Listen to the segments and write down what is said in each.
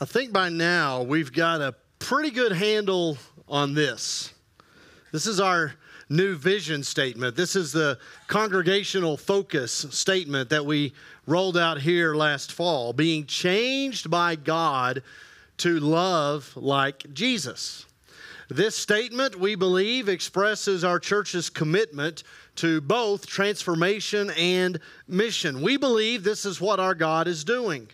I think by now we've got a pretty good handle on this. This is our new vision statement. This is the congregational focus statement that we rolled out here last fall being changed by God to love like Jesus. This statement, we believe, expresses our church's commitment to both transformation and mission. We believe this is what our God is doing.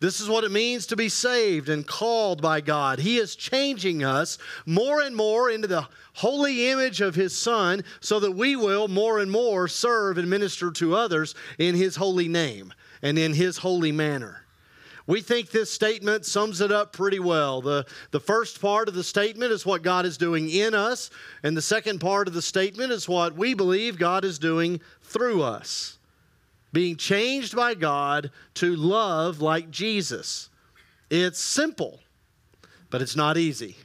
This is what it means to be saved and called by God. He is changing us more and more into the holy image of His Son so that we will more and more serve and minister to others in His holy name and in His holy manner. We think this statement sums it up pretty well. The, the first part of the statement is what God is doing in us, and the second part of the statement is what we believe God is doing through us being changed by God to love like Jesus. It's simple, but it's not easy.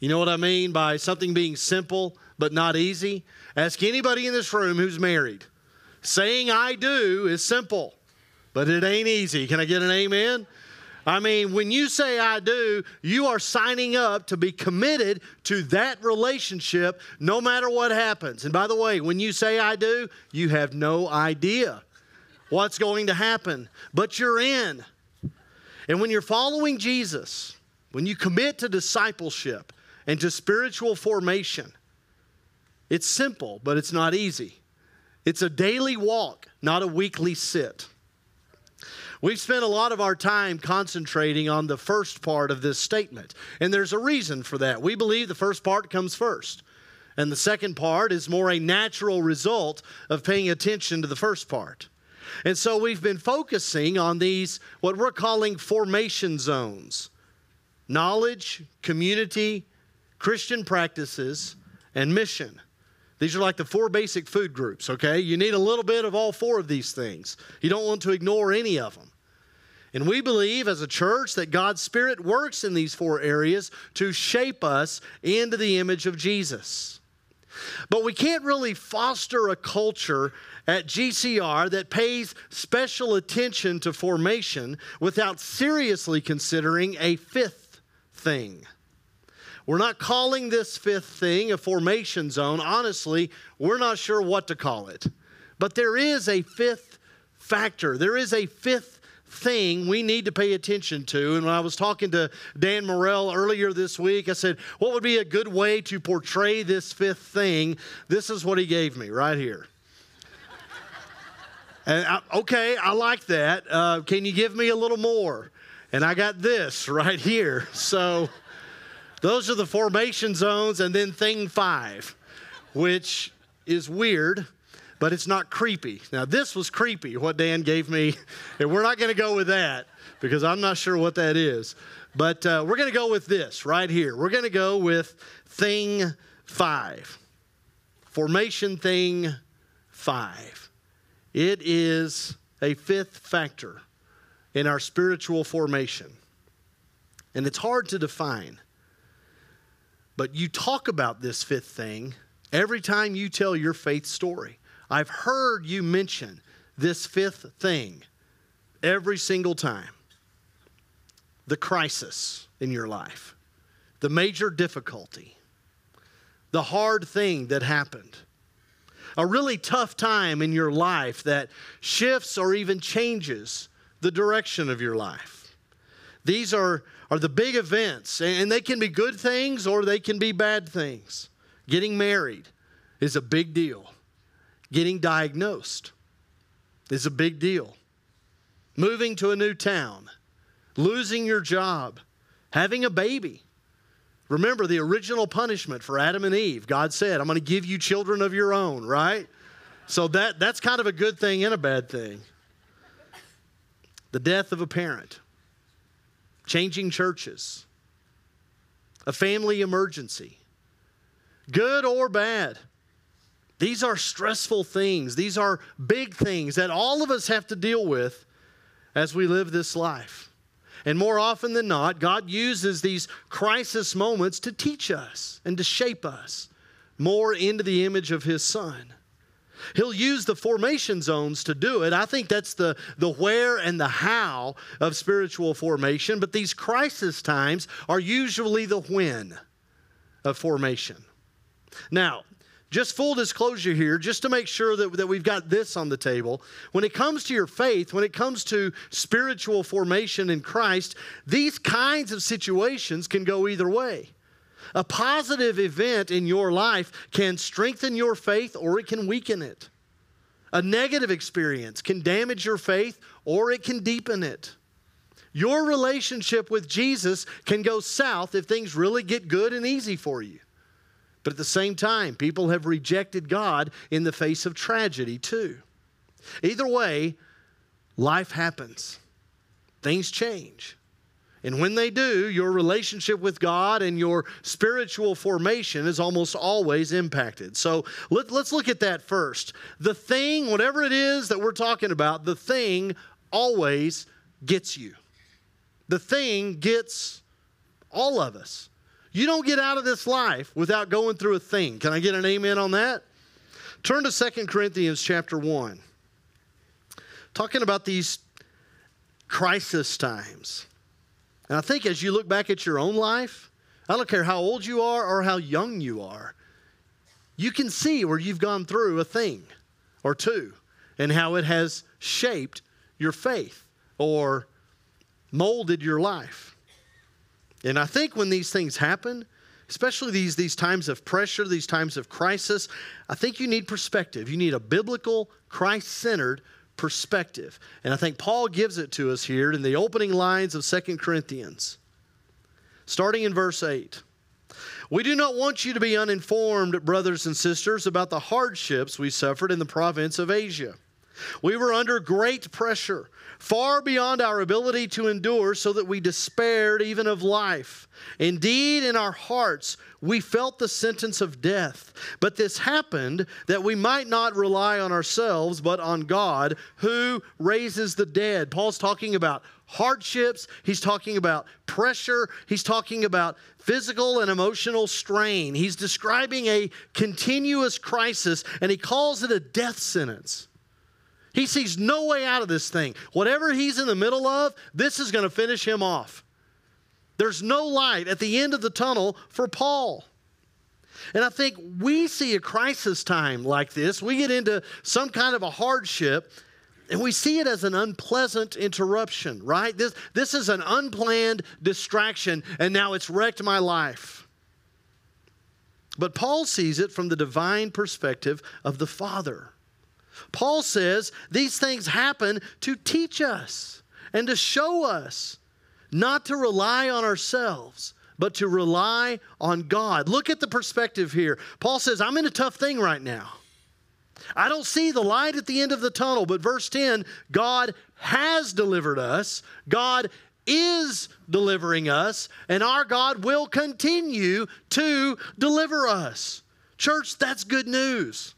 You know what I mean by something being simple but not easy? Ask anybody in this room who's married. Saying I do is simple, but it ain't easy. Can I get an amen? I mean, when you say I do, you are signing up to be committed to that relationship no matter what happens. And by the way, when you say I do, you have no idea what's going to happen, but you're in. And when you're following Jesus, when you commit to discipleship and to spiritual formation, it's simple, but it's not easy. It's a daily walk, not a weekly sit. We've spent a lot of our time concentrating on the first part of this statement, and there's a reason for that. We believe the first part comes first, and the second part is more a natural result of paying attention to the first part. And so we've been focusing on these, what we're calling formation zones knowledge, community, Christian practices, and mission. These are like the four basic food groups, okay? You need a little bit of all four of these things. You don't want to ignore any of them. And we believe as a church that God's Spirit works in these four areas to shape us into the image of Jesus. But we can't really foster a culture at GCR that pays special attention to formation without seriously considering a fifth thing. We're not calling this fifth thing a formation zone. Honestly, we're not sure what to call it. But there is a fifth factor, there is a fifth thing we need to pay attention to. And when I was talking to Dan Morrell earlier this week, I said, What would be a good way to portray this fifth thing? This is what he gave me right here. and I, okay, I like that. Uh, can you give me a little more? And I got this right here. So those are the formation zones, and then thing five, which is weird but it's not creepy. Now, this was creepy, what Dan gave me, and we're not going to go with that because I'm not sure what that is. But uh, we're going to go with this right here. We're going to go with thing five, formation thing five. It is a fifth factor in our spiritual formation. And it's hard to define. But you talk about this fifth thing every time you tell your faith story. I've heard you mention this fifth thing every single time the crisis in your life, the major difficulty, the hard thing that happened, a really tough time in your life that shifts or even changes the direction of your life. These are, are the big events, and they can be good things or they can be bad things. Getting married is a big deal. Getting diagnosed is a big deal. Moving to a new town, losing your job, having a baby. Remember the original punishment for Adam and Eve. God said, I'm going to give you children of your own, right? So that, that's kind of a good thing and a bad thing. The death of a parent, changing churches, a family emergency, good or bad. These are stressful things. These are big things that all of us have to deal with as we live this life. And more often than not, God uses these crisis moments to teach us and to shape us more into the image of His Son. He'll use the formation zones to do it. I think that's the, the where and the how of spiritual formation, but these crisis times are usually the when of formation. Now, just full disclosure here, just to make sure that, that we've got this on the table. When it comes to your faith, when it comes to spiritual formation in Christ, these kinds of situations can go either way. A positive event in your life can strengthen your faith or it can weaken it. A negative experience can damage your faith or it can deepen it. Your relationship with Jesus can go south if things really get good and easy for you. But at the same time, people have rejected God in the face of tragedy too. Either way, life happens, things change. And when they do, your relationship with God and your spiritual formation is almost always impacted. So let, us look at that first. The thing, whatever it is that we're talking about, the thing always gets you. The thing gets all of us. You don't get out of this life without going through a thing. Can I get an amen on that? Turn to Second Corinthians chapter 1. Talking about these crisis times. And I think as you look back at your own life, I don't care how old you are or how young you are, you can see where you've gone through a thing or two and how it has shaped your faith or molded your life. And I think when these things happen, especially these, these times of pressure, these times of crisis, I think you need perspective. You need a biblical, Christ centered perspective. And I think Paul gives it to us here in the opening lines of Second Corinthians, starting in verse 8. We do not want you to be uninformed, brothers and sisters, about the hardships we suffered in the province of Asia. We were under great pressure far beyond our ability to endure, so that we despaired even of life. Indeed, in our hearts, we felt the sentence of death. But this happened that we might not rely on ourselves, but on God, who raises the dead. Paul's talking about hardships, he's talking about pressure, he's talking about physical and emotional strain. He's describing a continuous crisis, and he calls it a death sentence. He sees no way out of this thing. Whatever he's in the middle of, this is going to finish him off. There's no light at the end of the tunnel for Paul. And I think we see a crisis time like this. We get into some kind of a hardship and we see it as an unpleasant interruption, right? This, this is an unplanned distraction, and now it's wrecked my life. But Paul sees it from the divine perspective of the Father. Paul says these things happen to teach us and to show us not to rely on ourselves, but to rely on God. Look at the perspective here. Paul says, I'm in a tough thing right now. I don't see the light at the end of the tunnel, but verse 10 God has delivered us. God is delivering us, and our God will continue to deliver us. Church, that's good news.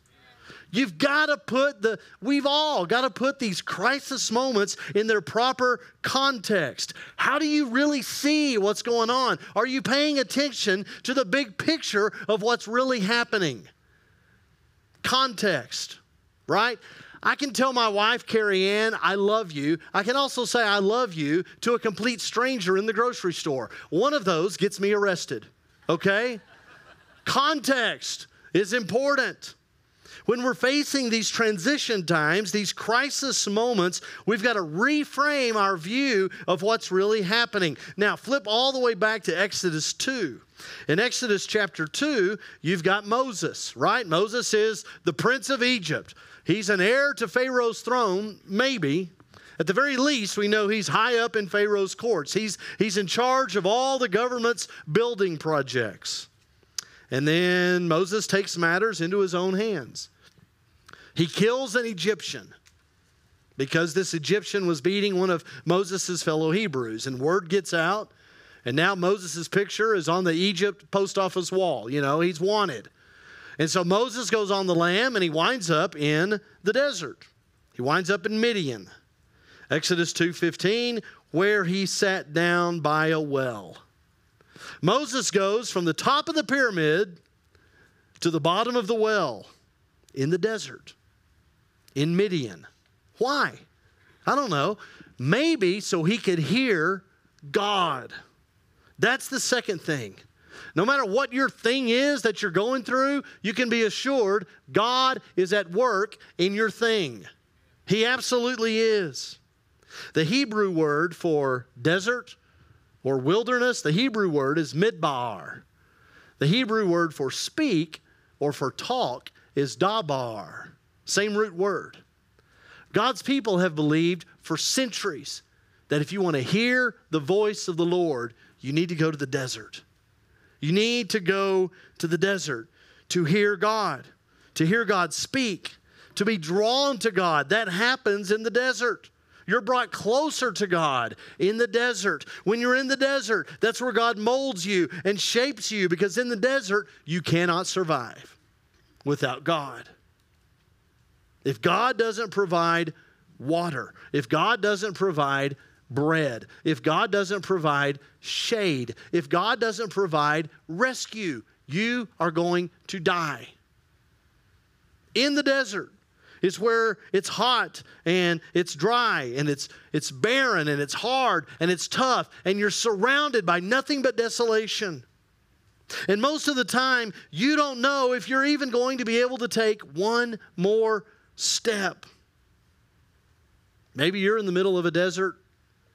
You've got to put the, we've all got to put these crisis moments in their proper context. How do you really see what's going on? Are you paying attention to the big picture of what's really happening? Context, right? I can tell my wife, Carrie Ann, I love you. I can also say I love you to a complete stranger in the grocery store. One of those gets me arrested, okay? Context is important. When we're facing these transition times, these crisis moments, we've got to reframe our view of what's really happening. Now, flip all the way back to Exodus 2. In Exodus chapter 2, you've got Moses, right? Moses is the prince of Egypt. He's an heir to Pharaoh's throne, maybe. At the very least, we know he's high up in Pharaoh's courts. He's, he's in charge of all the government's building projects. And then Moses takes matters into his own hands. He kills an Egyptian because this Egyptian was beating one of Moses' fellow Hebrews, and word gets out. And now Moses' picture is on the Egypt post office wall. You know, he's wanted. And so Moses goes on the lam and he winds up in the desert. He winds up in Midian. Exodus 2:15 where he sat down by a well. Moses goes from the top of the pyramid to the bottom of the well in the desert. In Midian. Why? I don't know. Maybe so he could hear God. That's the second thing. No matter what your thing is that you're going through, you can be assured God is at work in your thing. He absolutely is. The Hebrew word for desert or wilderness, the Hebrew word is midbar. The Hebrew word for speak or for talk is dabar, same root word. God's people have believed for centuries that if you want to hear the voice of the Lord, you need to go to the desert. You need to go to the desert to hear God, to hear God speak, to be drawn to God. That happens in the desert. You're brought closer to God in the desert. When you're in the desert, that's where God molds you and shapes you because in the desert, you cannot survive without God. If God doesn't provide water, if God doesn't provide bread, if God doesn't provide shade, if God doesn't provide rescue, you are going to die. In the desert is where it's hot and it's dry and it's, it's barren and it's hard and it's tough and you're surrounded by nothing but desolation. And most of the time, you don't know if you're even going to be able to take one more step. Maybe you're in the middle of a desert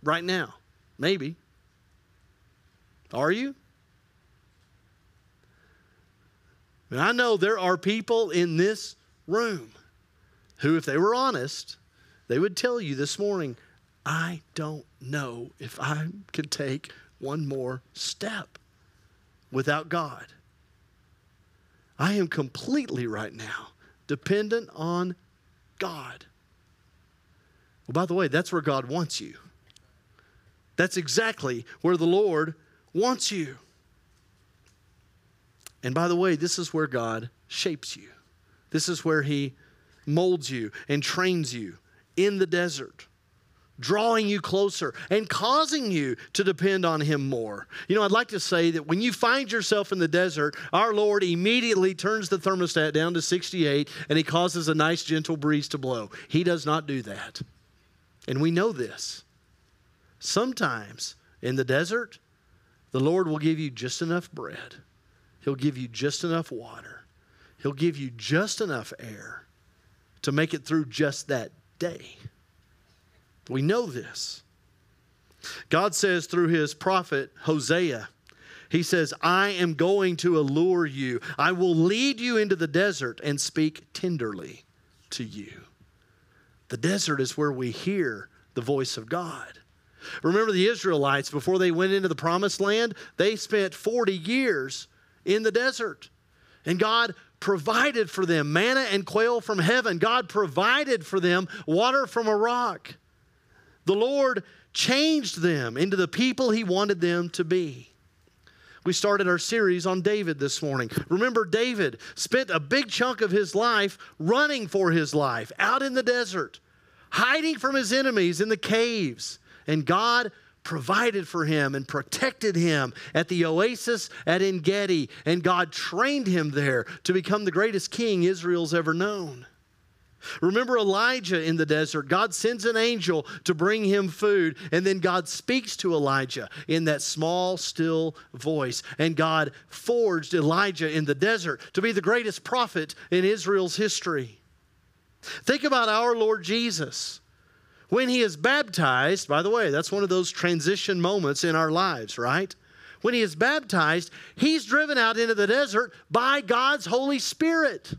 right now. Maybe. Are you? And I know there are people in this room who, if they were honest, they would tell you this morning, I don't know if I can take one more step without God. I am completely right now dependent on God. Well, by the way, that's where God wants you. That's exactly where the Lord wants you. And by the way, this is where God shapes you. This is where He molds you and trains you in the desert, drawing you closer and causing you to depend on Him more. You know, I'd like to say that when you find yourself in the desert, our Lord immediately turns the thermostat down to 68 and He causes a nice, gentle breeze to blow. He does not do that. And we know this. Sometimes in the desert, the Lord will give you just enough bread, He'll give you just enough water, He'll give you just enough air to make it through just that day. We know this. God says through his prophet Hosea, he says, I am going to allure you. I will lead you into the desert and speak tenderly to you. The desert is where we hear the voice of God. Remember the Israelites, before they went into the promised land, they spent 40 years in the desert. And God provided for them manna and quail from heaven. God provided for them water from a rock. The Lord changed them into the people He wanted them to be. We started our series on David this morning. Remember, David spent a big chunk of his life running for his life out in the desert, hiding from his enemies in the caves. And God provided for him and protected him at the oasis at En Gedi. And God trained him there to become the greatest king Israel's ever known. Remember Elijah in the desert. God sends an angel to bring him food, and then God speaks to Elijah in that small, still voice. And God forged Elijah in the desert to be the greatest prophet in Israel's history. Think about our Lord Jesus. When he is baptized, by the way, that's one of those transition moments in our lives, right? When he is baptized, he's driven out into the desert by God's Holy Spirit.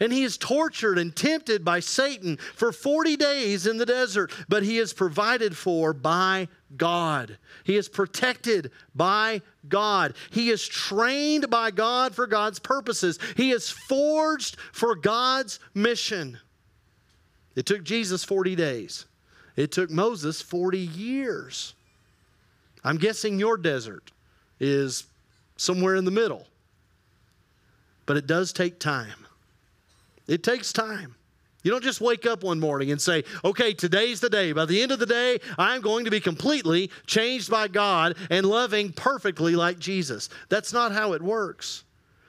And he is tortured and tempted by Satan for 40 days in the desert, but he is provided for by God. He is protected by God. He is trained by God for God's purposes. He is forged for God's mission. It took Jesus 40 days, it took Moses 40 years. I'm guessing your desert is somewhere in the middle. But it does take time. It takes time. You don't just wake up one morning and say, okay, today's the day. By the end of the day, I'm going to be completely changed by God and loving perfectly like Jesus. That's not how it works.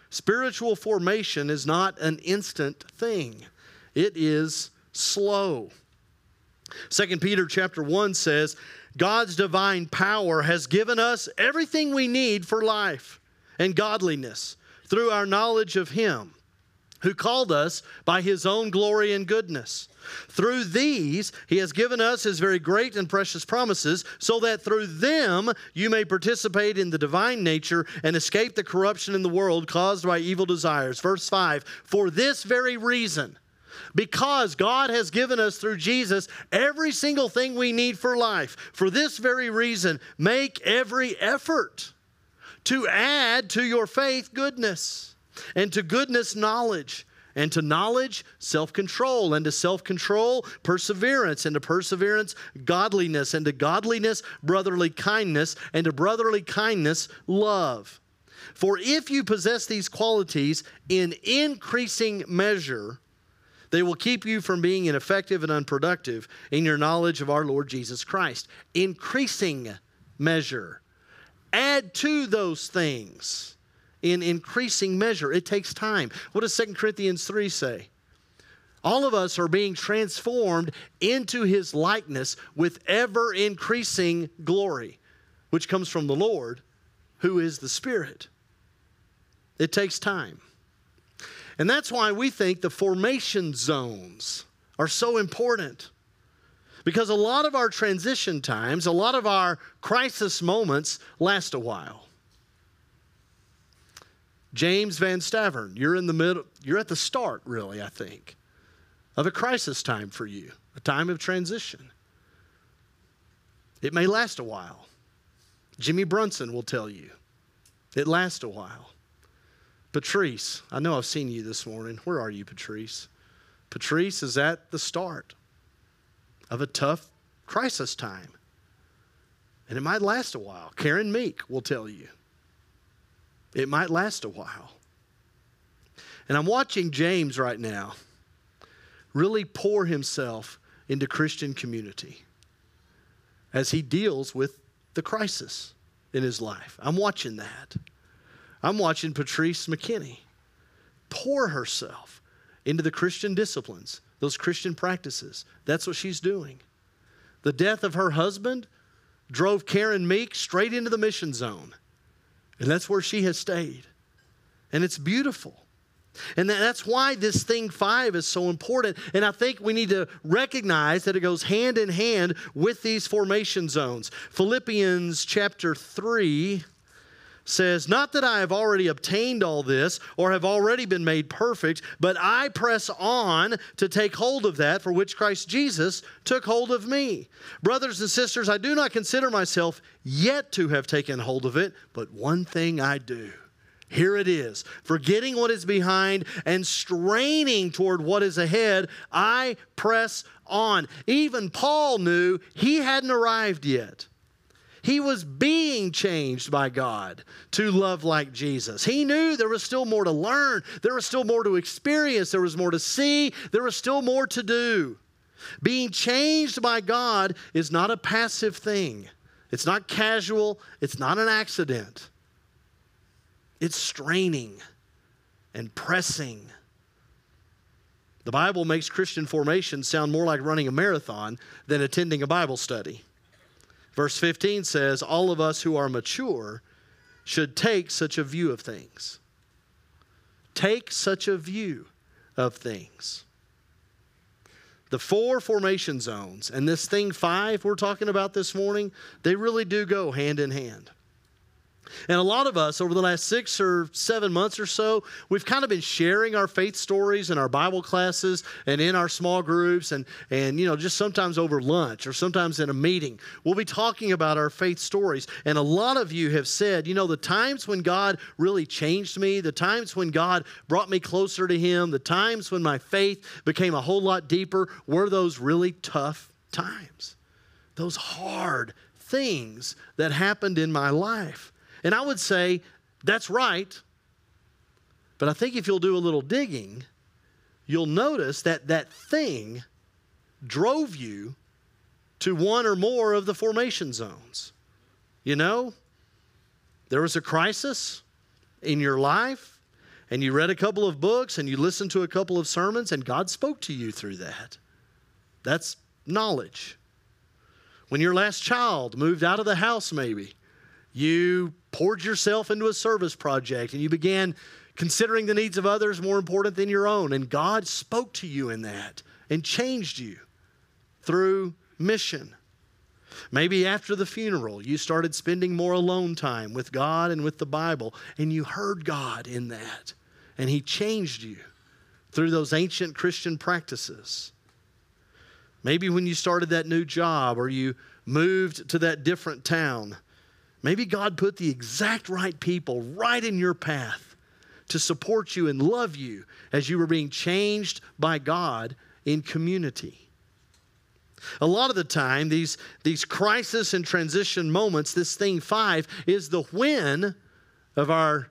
Spiritual formation is not an instant thing. it is slow. 2 Peter chapter 1 says, God's divine power has given us everything we need for life and godliness through our knowledge of Him who called us by His own glory and goodness. Through these, He has given us His very great and precious promises, so that through them you may participate in the divine nature and escape the corruption in the world caused by evil desires. Verse 5 For this very reason, because God has given us through Jesus every single thing we need for life. For this very reason, make every effort to add to your faith goodness, and to goodness, knowledge. And to knowledge, self control. And to self control, perseverance. And to perseverance, godliness. And to godliness, brotherly kindness. And to brotherly kindness, love. For if you possess these qualities in increasing measure, they will keep you from being ineffective and unproductive in your knowledge of our Lord Jesus Christ. Increasing measure. Add to those things in increasing measure. It takes time. What does 2 Corinthians 3 say? All of us are being transformed into his likeness with ever increasing glory, which comes from the Lord, who is the Spirit. It takes time. And that's why we think the formation zones are so important. Because a lot of our transition times, a lot of our crisis moments last a while. James Van Stavern, you're in the middle, you're at the start, really, I think, of a crisis time for you, a time of transition. It may last a while. Jimmy Brunson will tell you it lasts a while. Patrice, I know I've seen you this morning. Where are you, Patrice? Patrice is at the start of a tough crisis time. And it might last a while. Karen Meek will tell you. It might last a while. And I'm watching James right now really pour himself into Christian community as he deals with the crisis in his life. I'm watching that. I'm watching Patrice McKinney pour herself into the Christian disciplines, those Christian practices. That's what she's doing. The death of her husband drove Karen Meek straight into the mission zone. And that's where she has stayed. And it's beautiful. And that's why this thing five is so important. And I think we need to recognize that it goes hand in hand with these formation zones. Philippians chapter 3 says, Not that I have already obtained all this or have already been made perfect, but I press on to take hold of that for which Christ Jesus took hold of me. Brothers and sisters, I do not consider myself yet to have taken hold of it, but one thing I do. Here it is. Forgetting what is behind and straining toward what is ahead, I press on. Even Paul knew he hadn't arrived yet. He was being changed by God to love like Jesus. He knew there was still more to learn, there was still more to experience, there was more to see, there was still more to do. Being changed by God is not a passive thing, it's not casual, it's not an accident. It's straining and pressing. The Bible makes Christian formation sound more like running a marathon than attending a Bible study. Verse 15 says, All of us who are mature should take such a view of things. Take such a view of things. The four formation zones and this thing five we're talking about this morning, they really do go hand in hand. And a lot of us, over the last six or seven months or so, we've kind of been sharing our faith stories in our Bible classes and in our small groups, and, and you know, just sometimes over lunch or sometimes in a meeting. We'll be talking about our faith stories. And a lot of you have said, you know, the times when God really changed me, the times when God brought me closer to Him, the times when my faith became a whole lot deeper were those really tough times, those hard things that happened in my life. And I would say that's right. But I think if you'll do a little digging, you'll notice that that thing drove you to one or more of the formation zones. You know, there was a crisis in your life, and you read a couple of books and you listened to a couple of sermons and God spoke to you through that. That's knowledge. When your last child moved out of the house, maybe, you poured yourself into a service project and you began considering the needs of others more important than your own. And God spoke to you in that and changed you through mission. Maybe after the funeral, you started spending more alone time with God and with the Bible, and you heard God in that, and He changed you through those ancient Christian practices. Maybe when you started that new job or you moved to that different town, maybe God put the exact right people right in your path to support you and love you as you were being changed by God in community. A lot of the time, these, these crisis and transition moments, this thing five, is the when of our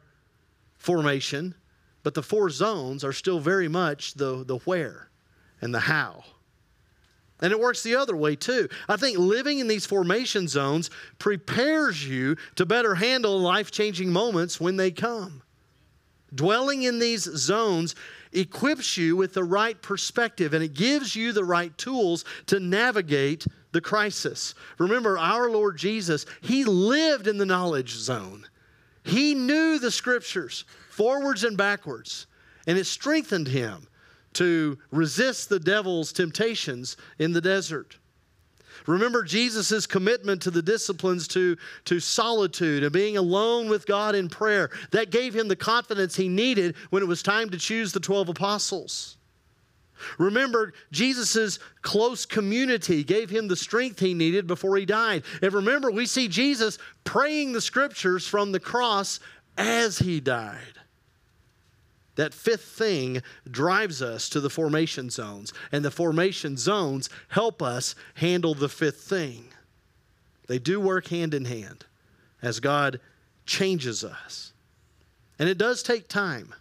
formation, but the four zones are still very much the, the where and the how. And it works the other way too. I think living in these formation zones prepares you to better handle life changing moments when they come. Dwelling in these zones equips you with the right perspective and it gives you the right tools to navigate the crisis. Remember, our Lord Jesus, He lived in the knowledge zone. He knew the scriptures forwards and backwards, and it strengthened Him to resist the devil's temptations in the desert. Remember Jesus' commitment to the disciplines to, to solitude and being alone with God in prayer. That gave him the confidence he needed when it was time to choose the 12 apostles. Remember, Jesus' close community gave him the strength he needed before he died. And remember, we see Jesus praying the scriptures from the cross as he died. That fifth thing drives us to the formation zones, and the formation zones help us handle the fifth thing. They do work hand in hand as God changes us. And it does take time.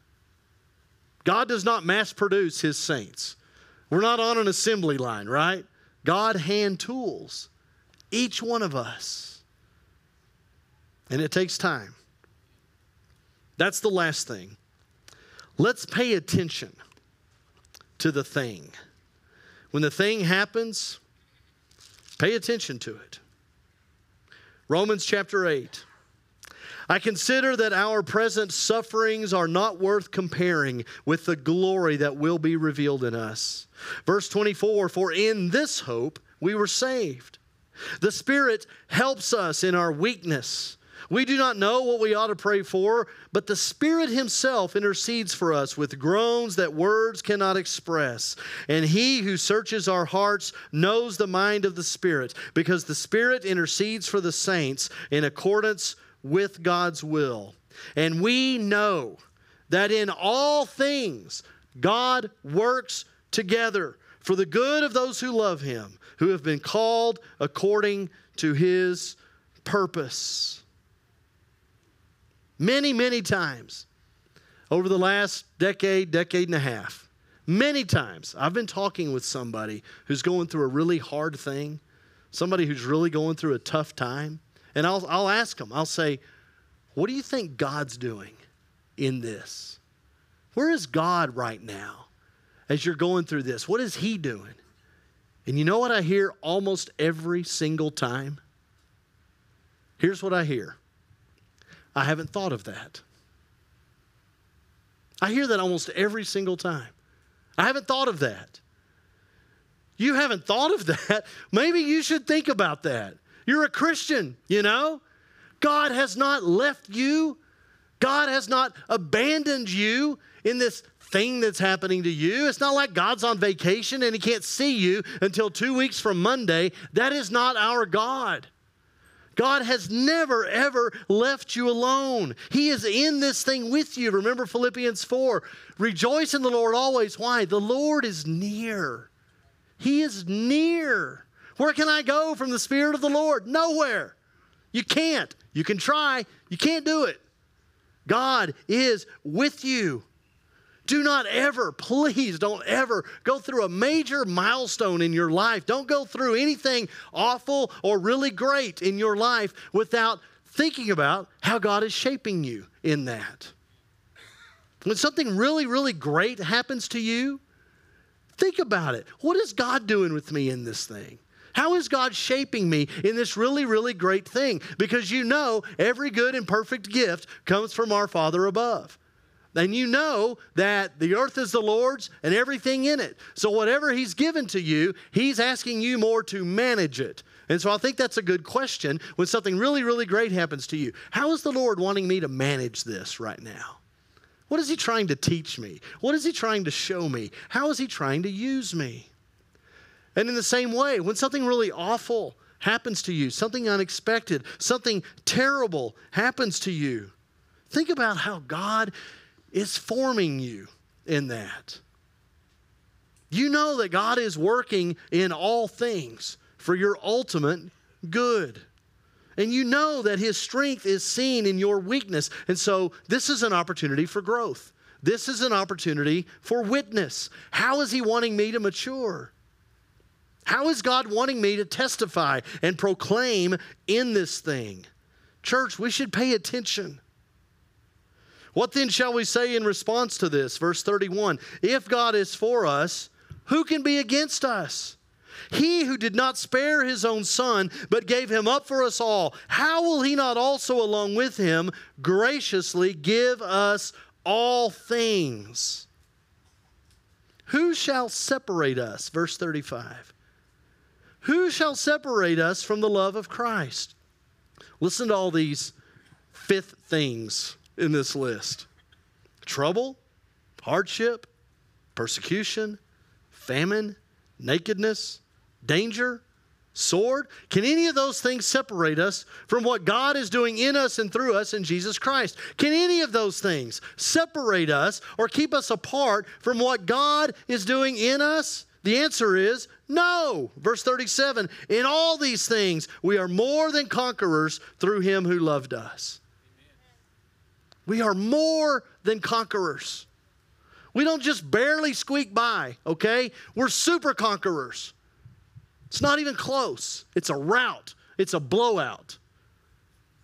God does not mass produce his saints. We're not on an assembly line, right? God hand tools each one of us. And it takes time. That's the last thing. Let's pay attention to the thing. When the thing happens, pay attention to it. Romans chapter 8. I consider that our present sufferings are not worth comparing with the glory that will be revealed in us. Verse 24 For in this hope we were saved. The Spirit helps us in our weakness. We do not know what we ought to pray for, but the Spirit Himself intercedes for us with groans that words cannot express. And He who searches our hearts knows the mind of the Spirit, because the Spirit intercedes for the saints in accordance with God's will. And we know that in all things God works together for the good of those who love Him, who have been called according to His purpose many, many times over the last decade, decade and a half. Many times I've been talking with somebody who's going through a really hard thing, somebody who's really going through a tough time, and I'll, I'll ask them, I'll say, What do you think God's doing in this? Where is God right now as you're going through this? What is He doing? And you know what I hear almost every single time? Here's what I hear I haven't thought of that. I hear that almost every single time. I haven't thought of that. You haven't thought of that. Maybe you should think about that. You're a Christian, you know? God has not left you, God has not abandoned you in this thing that's happening to you. It's not like God's on vacation and He can't see you until two weeks from Monday. That is not our God. God has never, ever left you alone. He is in this thing with you. Remember Philippians 4 Rejoice in the Lord always. Why? The Lord is near. He is near. Where can I go from the Spirit of the Lord? Nowhere. You can't. You can try, you can't do it. God is with you. Do not ever, please don't ever go through a major milestone in your life. Don't go through anything awful or really great in your life without thinking about how God is shaping you in that. When something really, really great happens to you, think about it. What is God doing with me in this thing? How is God shaping me in this really, really great thing? Because you know every good and perfect gift comes from our Father above. And you know that the earth is the Lord's and everything in it. So, whatever He's given to you, He's asking you more to manage it. And so, I think that's a good question when something really, really great happens to you. How is the Lord wanting me to manage this right now? What is He trying to teach me? What is He trying to show me? How is He trying to use me? And in the same way, when something really awful happens to you, something unexpected, something terrible happens to you, think about how God is forming you in that. You know that God is working in all things for your ultimate good. And you know that His strength is seen in your weakness. And so this is an opportunity for growth. This is an opportunity for witness. How is He wanting me to mature? How is God wanting me to testify and proclaim in this thing? Church, we should pay attention. What then shall we say in response to this? Verse 31 If God is for us, who can be against us? He who did not spare his own son, but gave him up for us all, how will he not also, along with him, graciously give us all things? Who shall separate us? Verse 35. Who shall separate us from the love of Christ? Listen to all these fifth things in this list trouble, hardship, persecution, famine, nakedness, danger, sword. Can any of those things separate us from what God is doing in us and through us in Jesus Christ? Can any of those things separate us or keep us apart from what God is doing in us? The answer is no. Verse 37 In all these things, we are more than conquerors through him who loved us. We are more than conquerors. We don't just barely squeak by, okay? We're super conquerors. It's not even close. It's a rout, it's a blowout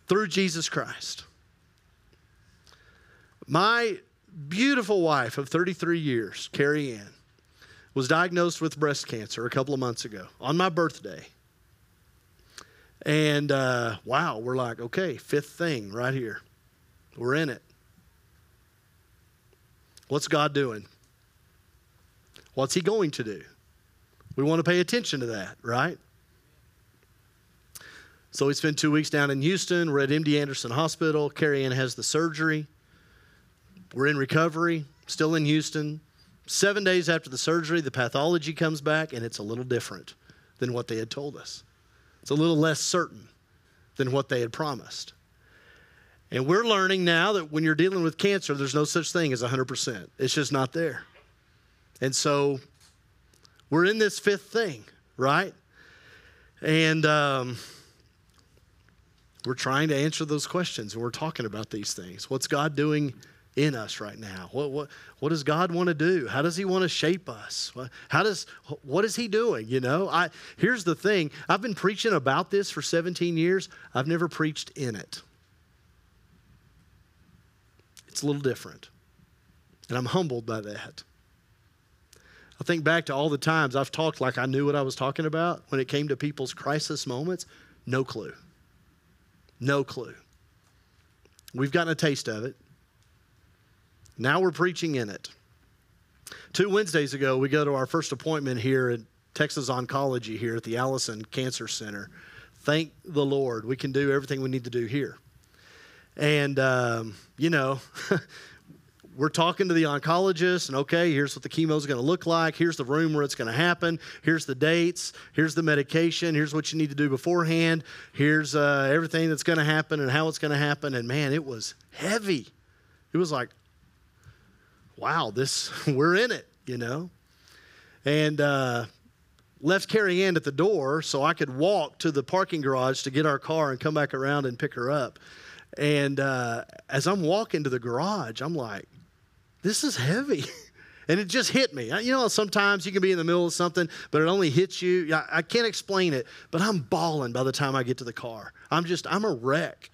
through Jesus Christ. My beautiful wife of 33 years, Carrie Ann, was diagnosed with breast cancer a couple of months ago on my birthday. And uh, wow, we're like, okay, fifth thing right here. We're in it. What's God doing? What's He going to do? We want to pay attention to that, right? So we spent two weeks down in Houston. We're at MD Anderson Hospital. Carrie Ann has the surgery. We're in recovery, still in Houston. Seven days after the surgery, the pathology comes back, and it's a little different than what they had told us. It's a little less certain than what they had promised. And we're learning now that when you're dealing with cancer, there's no such thing as 100%. It's just not there. And so we're in this fifth thing, right? And um, we're trying to answer those questions and we're talking about these things. What's God doing in us right now? What, what, what does God want to do? How does He want to shape us? How does, what is He doing? You know, I, here's the thing I've been preaching about this for 17 years, I've never preached in it. It's a little different. And I'm humbled by that. I think back to all the times I've talked like I knew what I was talking about when it came to people's crisis moments. No clue. No clue. We've gotten a taste of it. Now we're preaching in it. Two Wednesdays ago, we go to our first appointment here at Texas Oncology here at the Allison Cancer Center. Thank the Lord, we can do everything we need to do here. And, um, you know, we're talking to the oncologist, and okay, here's what the chemo is going to look like. Here's the room where it's going to happen. Here's the dates. Here's the medication. Here's what you need to do beforehand. Here's uh, everything that's going to happen and how it's going to happen. And man, it was heavy. It was like, wow, this, we're in it, you know? And, uh, left Carrie Ann at the door so I could walk to the parking garage to get our car and come back around and pick her up. And uh, as I'm walking to the garage, I'm like, this is heavy. and it just hit me. You know, sometimes you can be in the middle of something, but it only hits you. I, I can't explain it, but I'm bawling by the time I get to the car. I'm just, I'm a wreck.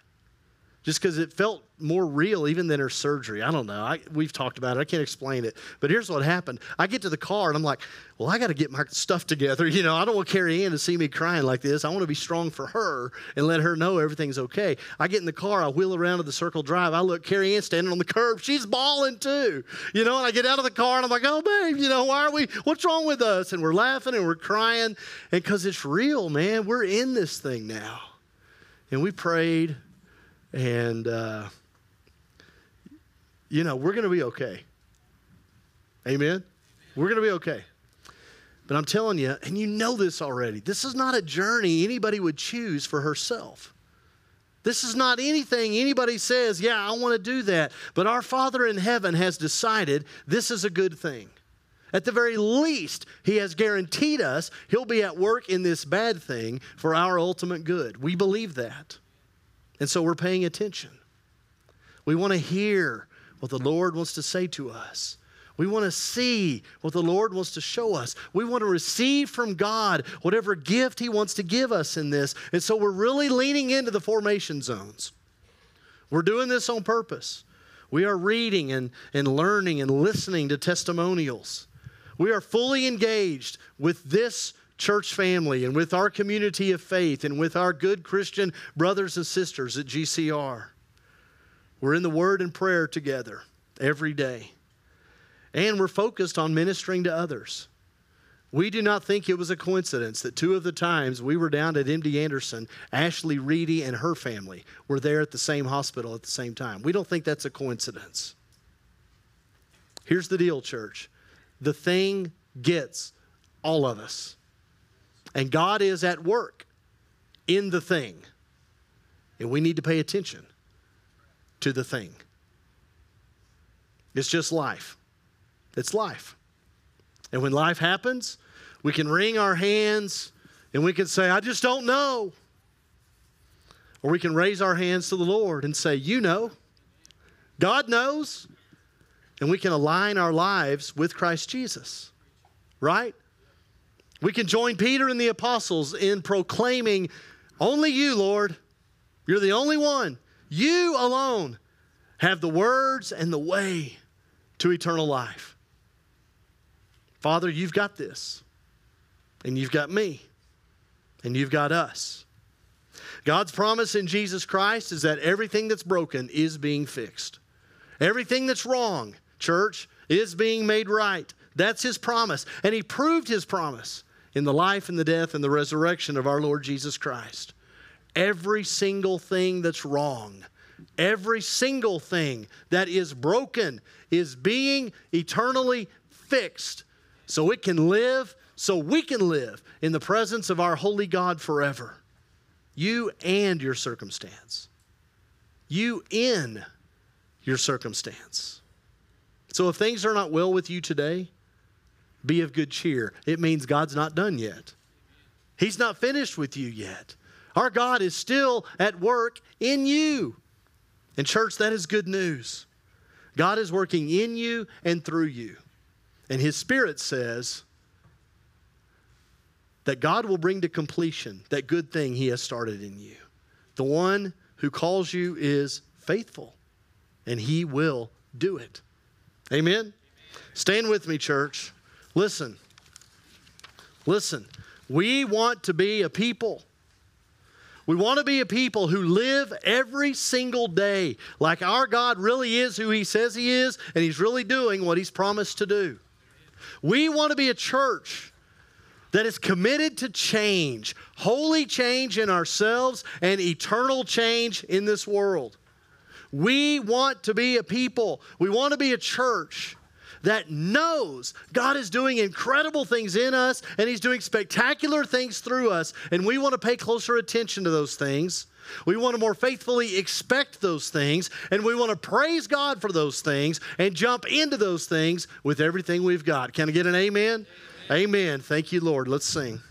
Just because it felt more real even than her surgery. I don't know. I, we've talked about it. I can't explain it. But here's what happened. I get to the car and I'm like, well, I got to get my stuff together. You know, I don't want Carrie Ann to see me crying like this. I want to be strong for her and let her know everything's okay. I get in the car. I wheel around to the Circle Drive. I look, Carrie Ann standing on the curb. She's bawling too. You know, and I get out of the car and I'm like, oh, babe, you know, why are we, what's wrong with us? And we're laughing and we're crying. And because it's real, man, we're in this thing now. And we prayed and, uh, you know, we're going to be okay. Amen? We're going to be okay. But I'm telling you, and you know this already, this is not a journey anybody would choose for herself. This is not anything anybody says, yeah, I want to do that. But our Father in heaven has decided this is a good thing. At the very least, He has guaranteed us He'll be at work in this bad thing for our ultimate good. We believe that. And so we're paying attention. We want to hear what the Lord wants to say to us. We want to see what the Lord wants to show us. We want to receive from God whatever gift He wants to give us in this. And so we're really leaning into the formation zones. We're doing this on purpose. We are reading and, and learning and listening to testimonials. We are fully engaged with this church family and with our community of faith and with our good Christian brothers and sisters at GCR. We're in the Word and prayer together every day. And we're focused on ministering to others. We do not think it was a coincidence that two of the times we were down at MD Anderson, Ashley Reedy and her family were there at the same hospital at the same time. We don't think that's a coincidence. Here's the deal, church the thing gets all of us. And God is at work in the thing. And we need to pay attention to the thing. It's just life. It's life. And when life happens, we can wring our hands and we can say, I just don't know. Or we can raise our hands to the Lord and say, You know. God knows. And we can align our lives with Christ Jesus, right? We can join Peter and the apostles in proclaiming, Only you, Lord. You're the only one. You alone have the words and the way to eternal life. Father, you've got this, and you've got me, and you've got us. God's promise in Jesus Christ is that everything that's broken is being fixed. Everything that's wrong, church, is being made right. That's his promise. And he proved his promise in the life and the death and the resurrection of our Lord Jesus Christ. Every single thing that's wrong Every single thing that is broken is being eternally fixed so it can live, so we can live in the presence of our holy God forever. You and your circumstance. You in your circumstance. So if things are not well with you today, be of good cheer. It means God's not done yet. He's not finished with you yet. Our God is still at work in you. And, church, that is good news. God is working in you and through you. And His Spirit says that God will bring to completion that good thing He has started in you. The one who calls you is faithful, and He will do it. Amen? Amen. Stand with me, church. Listen. Listen. We want to be a people we want to be a people who live every single day like our God really is who He says He is, and He's really doing what He's promised to do. We want to be a church that is committed to change, holy change in ourselves and eternal change in this world. We want to be a people, we want to be a church that knows God is doing incredible things in us and He's doing spectacular things through us, and we want to pay closer attention to those things. We want to more faithfully expect those things, and we want to praise God for those things and jump into those things with everything we've got. Can I get an amen? Amen. amen. Thank you, Lord. Let's sing.